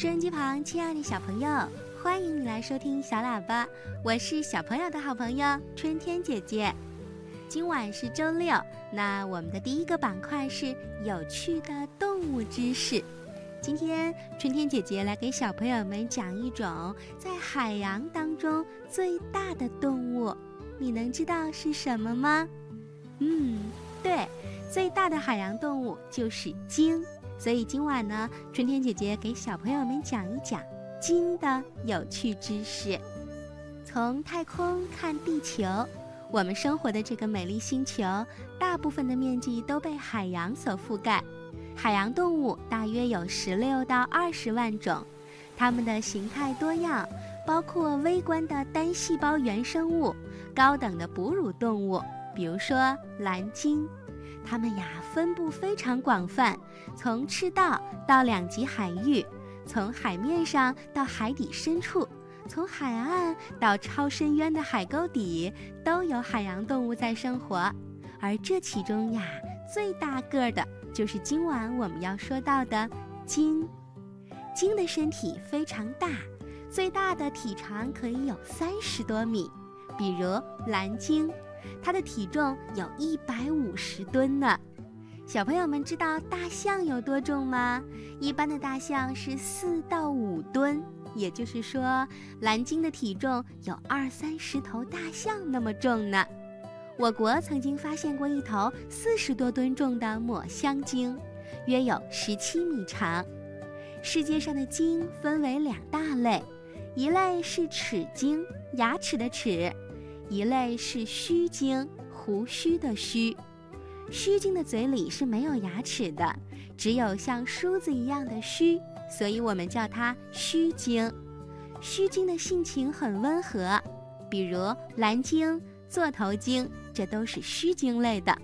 收音机旁，亲爱的小朋友，欢迎你来收听小喇叭，我是小朋友的好朋友春天姐姐。今晚是周六，那我们的第一个板块是有趣的动物知识。今天春天姐姐来给小朋友们讲一种在海洋当中最大的动物，你能知道是什么吗？嗯，对，最大的海洋动物就是鲸。所以今晚呢，春天姐姐给小朋友们讲一讲鲸的有趣知识。从太空看地球，我们生活的这个美丽星球，大部分的面积都被海洋所覆盖。海洋动物大约有十六到二十万种，它们的形态多样，包括微观的单细胞原生物，高等的哺乳动物，比如说蓝鲸。它们呀，分布非常广泛，从赤道到两极海域，从海面上到海底深处，从海岸到超深渊的海沟底，都有海洋动物在生活。而这其中呀，最大个儿的就是今晚我们要说到的鲸。鲸的身体非常大，最大的体长可以有三十多米，比如蓝鲸。它的体重有一百五十吨呢，小朋友们知道大象有多重吗？一般的大象是四到五吨，也就是说，蓝鲸的体重有二三十头大象那么重呢。我国曾经发现过一头四十多吨重的抹香鲸，约有十七米长。世界上的鲸分为两大类，一类是齿鲸，牙齿的齿。一类是须鲸，胡须的须。须鲸的嘴里是没有牙齿的，只有像梳子一样的须，所以我们叫它须鲸。须鲸的性情很温和，比如蓝鲸、座头鲸，这都是须鲸类的。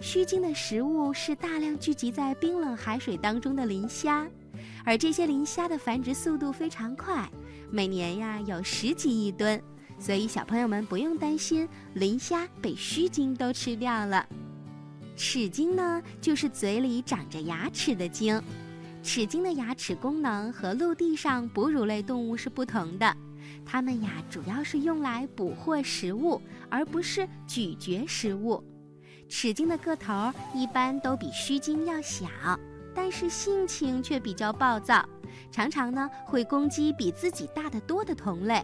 须鲸的食物是大量聚集在冰冷海水当中的磷虾，而这些磷虾的繁殖速度非常快，每年呀有十几亿吨。所以小朋友们不用担心磷虾被须鲸都吃掉了。齿鲸呢，就是嘴里长着牙齿的鲸。齿鲸的牙齿功能和陆地上哺乳类动物是不同的，它们呀主要是用来捕获食物，而不是咀嚼食物。齿鲸的个头一般都比须鲸要小，但是性情却比较暴躁，常常呢会攻击比自己大得多的同类。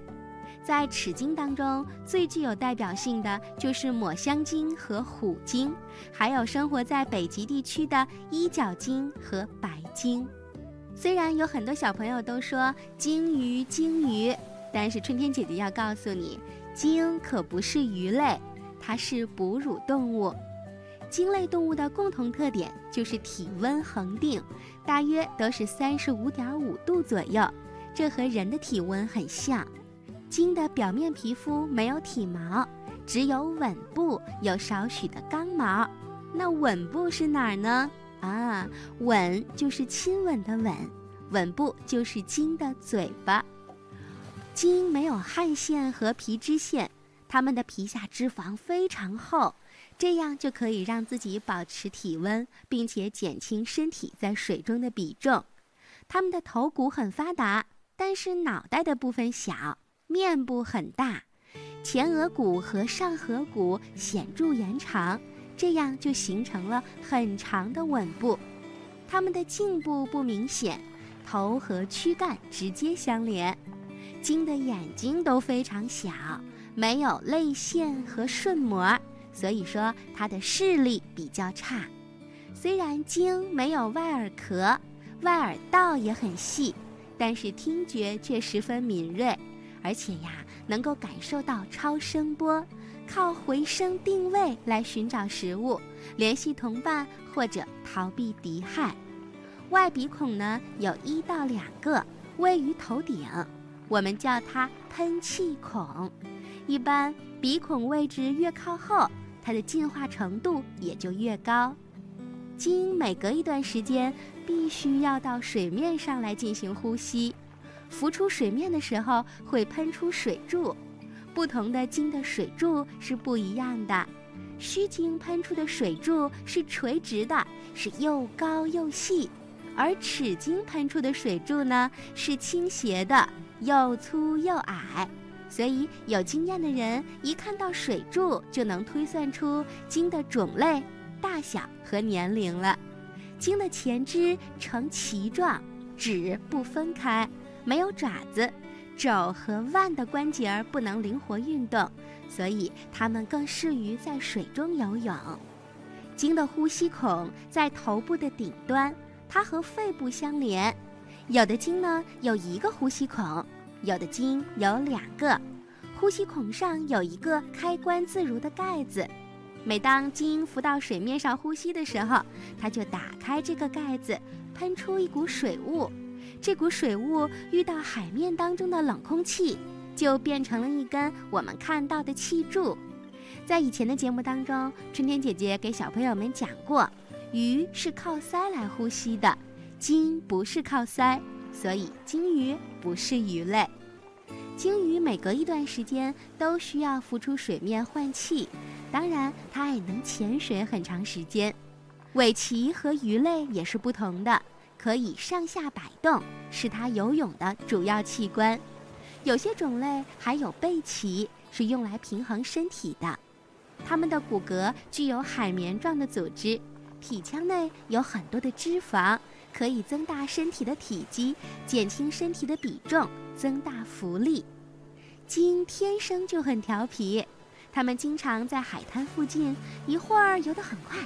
在齿鲸当中，最具有代表性的就是抹香鲸和虎鲸，还有生活在北极地区的一角鲸和白鲸。虽然有很多小朋友都说鲸鱼鲸鱼，但是春天姐姐要告诉你，鲸可不是鱼类，它是哺乳动物。鲸类动物的共同特点就是体温恒定，大约都是三十五点五度左右，这和人的体温很像。鲸的表面皮肤没有体毛，只有吻部有少许的刚毛。那吻部是哪儿呢？啊，吻就是亲吻的吻，吻部就是鲸的嘴巴。鲸没有汗腺和皮脂腺，它们的皮下脂肪非常厚，这样就可以让自己保持体温，并且减轻身体在水中的比重。它们的头骨很发达，但是脑袋的部分小。面部很大，前额骨和上颌骨显著延长，这样就形成了很长的吻部。它们的颈部不明显，头和躯干直接相连。鲸的眼睛都非常小，没有泪腺和瞬膜，所以说它的视力比较差。虽然鲸没有外耳壳，外耳道也很细，但是听觉却十分敏锐。而且呀，能够感受到超声波，靠回声定位来寻找食物、联系同伴或者逃避敌害。外鼻孔呢有一到两个，位于头顶，我们叫它喷气孔。一般鼻孔位置越靠后，它的进化程度也就越高。鲸每隔一段时间必须要到水面上来进行呼吸。浮出水面的时候会喷出水柱，不同的鲸的水柱是不一样的。须鲸喷出的水柱是垂直的，是又高又细；而齿鲸喷出的水柱呢是倾斜的，又粗又矮，所以有经验的人一看到水柱就能推算出鲸的种类、大小和年龄了。鲸的前肢呈鳍状，趾不分开，没有爪子，肘和腕的关节儿不能灵活运动，所以它们更适于在水中游泳。鲸的呼吸孔在头部的顶端。它和肺部相连，有的鲸呢有一个呼吸孔，有的鲸有两个。呼吸孔上有一个开关自如的盖子，每当鲸浮到水面上呼吸的时候，它就打开这个盖子，喷出一股水雾。这股水雾遇到海面当中的冷空气，就变成了一根我们看到的气柱。在以前的节目当中，春天姐姐给小朋友们讲过。鱼是靠鳃来呼吸的，鲸不是靠鳃，所以鲸鱼不是鱼类。鲸鱼每隔一段时间都需要浮出水面换气，当然它也能潜水很长时间。尾鳍和鱼类也是不同的，可以上下摆动，是它游泳的主要器官。有些种类还有背鳍，是用来平衡身体的。它们的骨骼具有海绵状的组织。体腔内有很多的脂肪，可以增大身体的体积，减轻身体的比重，增大浮力。鲸天生就很调皮，它们经常在海滩附近，一会儿游得很快，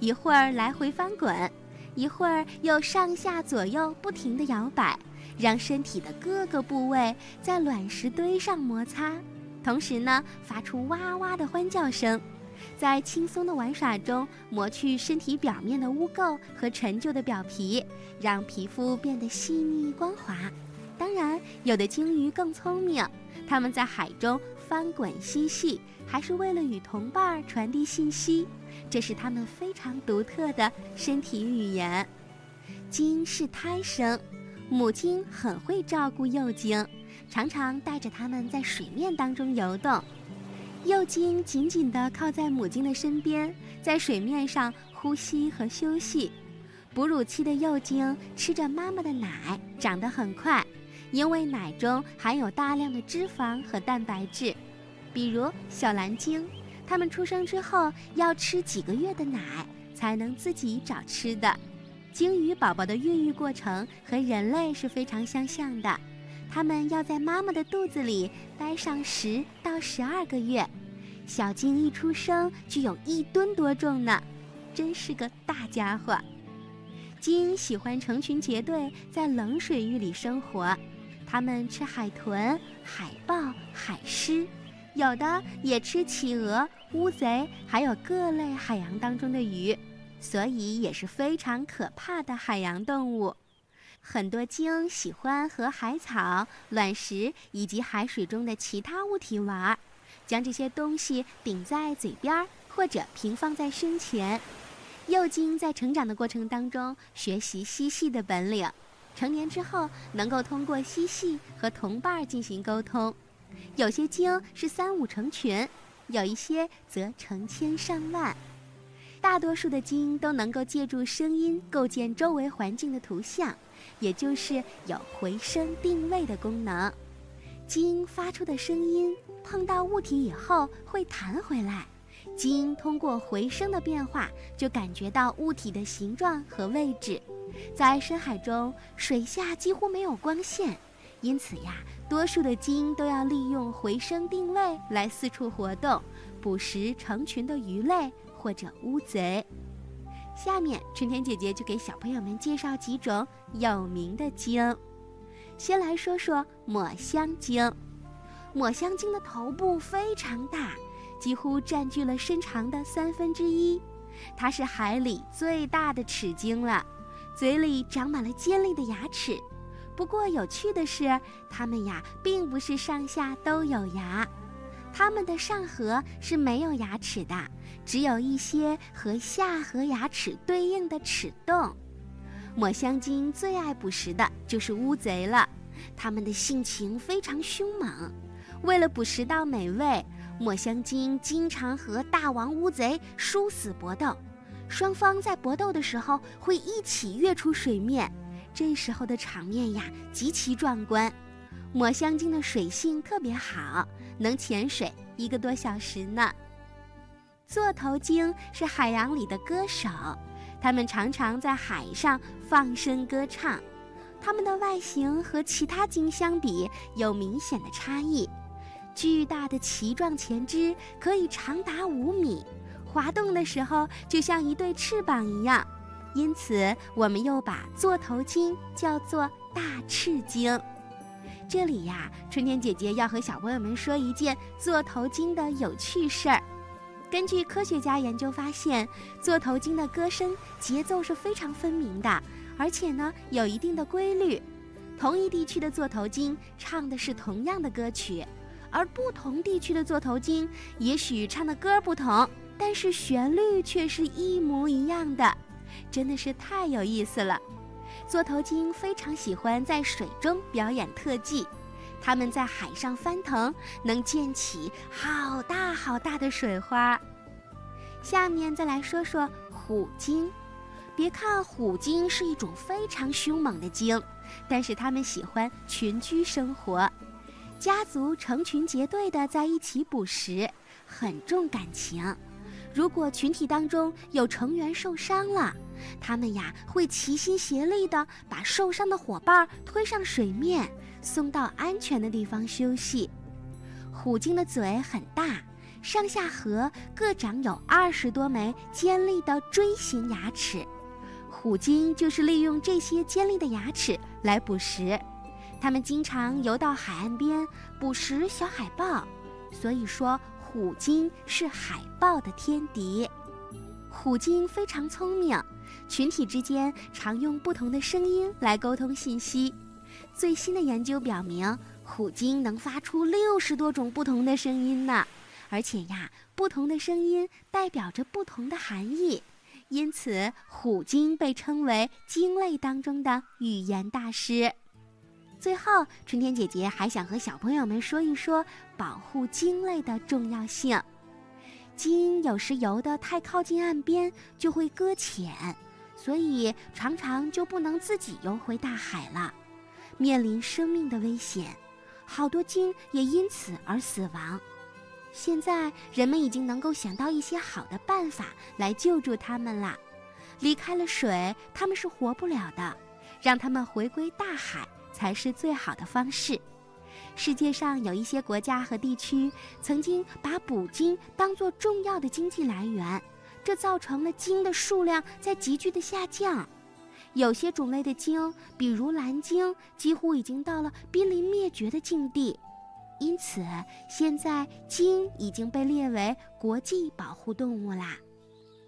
一会儿来回翻滚，一会儿又上下左右不停地摇摆，让身体的各个部位在卵石堆上摩擦，同时呢，发出哇哇的欢叫声。在轻松的玩耍中，磨去身体表面的污垢和陈旧的表皮，让皮肤变得细腻光滑。当然，有的鲸鱼更聪明，它们在海中翻滚嬉戏，还是为了与同伴传递信息，这是它们非常独特的身体语言。鲸是胎生，母鲸很会照顾幼鲸，常常带着它们在水面当中游动。幼鲸紧紧地靠在母鲸的身边，在水面上呼吸和休息。哺乳期的幼鲸吃着妈妈的奶，长得很快，因为奶中含有大量的脂肪和蛋白质。比如小蓝鲸，它们出生之后要吃几个月的奶才能自己找吃的。鲸鱼宝宝的孕育过程和人类是非常相像的。它们要在妈妈的肚子里待上十到十二个月，小鲸一出生就有一吨多重呢，真是个大家伙。鲸喜欢成群结队在冷水域里生活，它们吃海豚、海豹、海狮，有的也吃企鹅、乌贼，还有各类海洋当中的鱼，所以也是非常可怕的海洋动物。很多鲸喜欢和海草、卵石以及海水中的其他物体玩，将这些东西顶在嘴边或者平放在身前。幼鲸在成长的过程当中学习嬉戏的本领，成年之后能够通过嬉戏和同伴进行沟通。有些鲸是三五成群，有一些则成千上万。大多数的鲸都能够借助声音构建周围环境的图像。也就是有回声定位的功能，鲸发出的声音碰到物体以后会弹回来，鲸通过回声的变化就感觉到物体的形状和位置。在深海中，水下几乎没有光线，因此呀，多数的鲸都要利用回声定位来四处活动，捕食成群的鱼类或者乌贼。下面，春天姐姐就给小朋友们介绍几种有名的鲸。先来说说抹香鲸。抹香鲸的头部非常大，几乎占据了身长的三分之一。它是海里最大的齿鲸了，嘴里长满了尖利的牙齿。不过有趣的是，它们呀并不是上下都有牙。它们的上颌是没有牙齿的，只有一些和下颌牙齿对应的齿洞。抹香鲸最爱捕食的就是乌贼了，它们的性情非常凶猛。为了捕食到美味，抹香鲸经常和大王乌贼殊死搏斗。双方在搏斗的时候会一起跃出水面，这时候的场面呀极其壮观。抹香鲸的水性特别好，能潜水一个多小时呢。座头鲸是海洋里的歌手，它们常常在海上放声歌唱。它们的外形和其他鲸相比有明显的差异，巨大的鳍状前肢可以长达五米，滑动的时候就像一对翅膀一样，因此我们又把座头鲸叫做大翅鲸。这里呀，春天姐姐要和小朋友们说一件座头鲸的有趣事儿。根据科学家研究发现，座头鲸的歌声节奏是非常分明的。而且呢，有一定的规律。同一地区的座头鲸唱的是同样的歌曲，而不同地区的座头鲸也许唱的歌不同，但是旋律却是一模一样的，真的是太有意思了。座头鲸非常喜欢在水中表演特技，它们在海上翻腾，能溅起好大好大的水花。下面再来说说虎鲸。别看虎鲸是一种非常凶猛的鲸，但是它们喜欢群居生活，家族成群结队的在一起捕食，很重感情。如果群体当中有成员受伤了，它们呀会齐心协力的把受伤的伙伴推上水面，送到安全的地方休息。虎鲸的嘴很大，上下颌各长有二十多枚尖利的锥形牙齿。虎鲸就是利用这些尖利的牙齿来捕食，它们经常游到海岸边捕食小海豹，所以说虎鲸是海豹的天敌。虎鲸非常聪明，群体之间常用不同的声音来沟通信息。最新的研究表明，虎鲸能发出六十多种不同的声音呢，而且呀，不同的声音代表着不同的含义。因此，虎鲸被称为鲸类当中的语言大师。最后，春天姐姐还想和小朋友们说一说保护鲸类的重要性。鲸有时游得太靠近岸边就会搁浅，所以常常就不能自己游回大海了，面临生命的危险。好多鲸也因此而死亡。现在人们已经能够想到一些好的办法来救助它们了。离开了水，它们是活不了的，让它们回归大海才是最好的方式。世界上有一些国家和地区曾经把捕鲸当作重要的经济来源，这造成了鲸的数量在急剧的下降。有些种类的鲸，比如蓝鲸，几乎已经到了濒临灭绝的境地。因此，现在鲸已经被列为国际保护动物啦。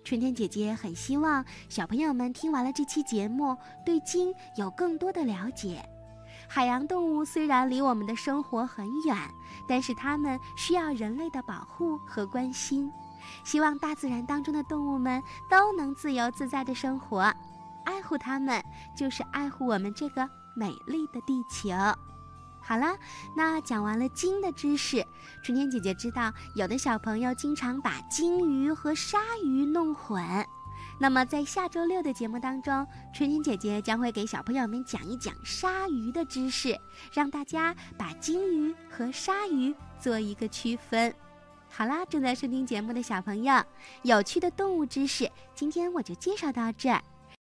春天姐姐很希望小朋友们听完了这期节目，对鲸有更多的了解。海洋动物虽然离我们的生活很远，但是它们需要人类的保护和关心。希望大自然当中的动物们都能自由自在的生活，爱护它们就是爱护我们这个美丽的地球。好了，那讲完了鲸的知识，春天姐姐知道有的小朋友经常把鲸鱼和鲨鱼弄混。那么在下周六的节目当中，春天姐姐将会给小朋友们讲一讲鲨鱼的知识，让大家把鲸鱼和鲨鱼做一个区分。好啦，正在收听节目的小朋友，有趣的动物知识，今天我就介绍到这儿。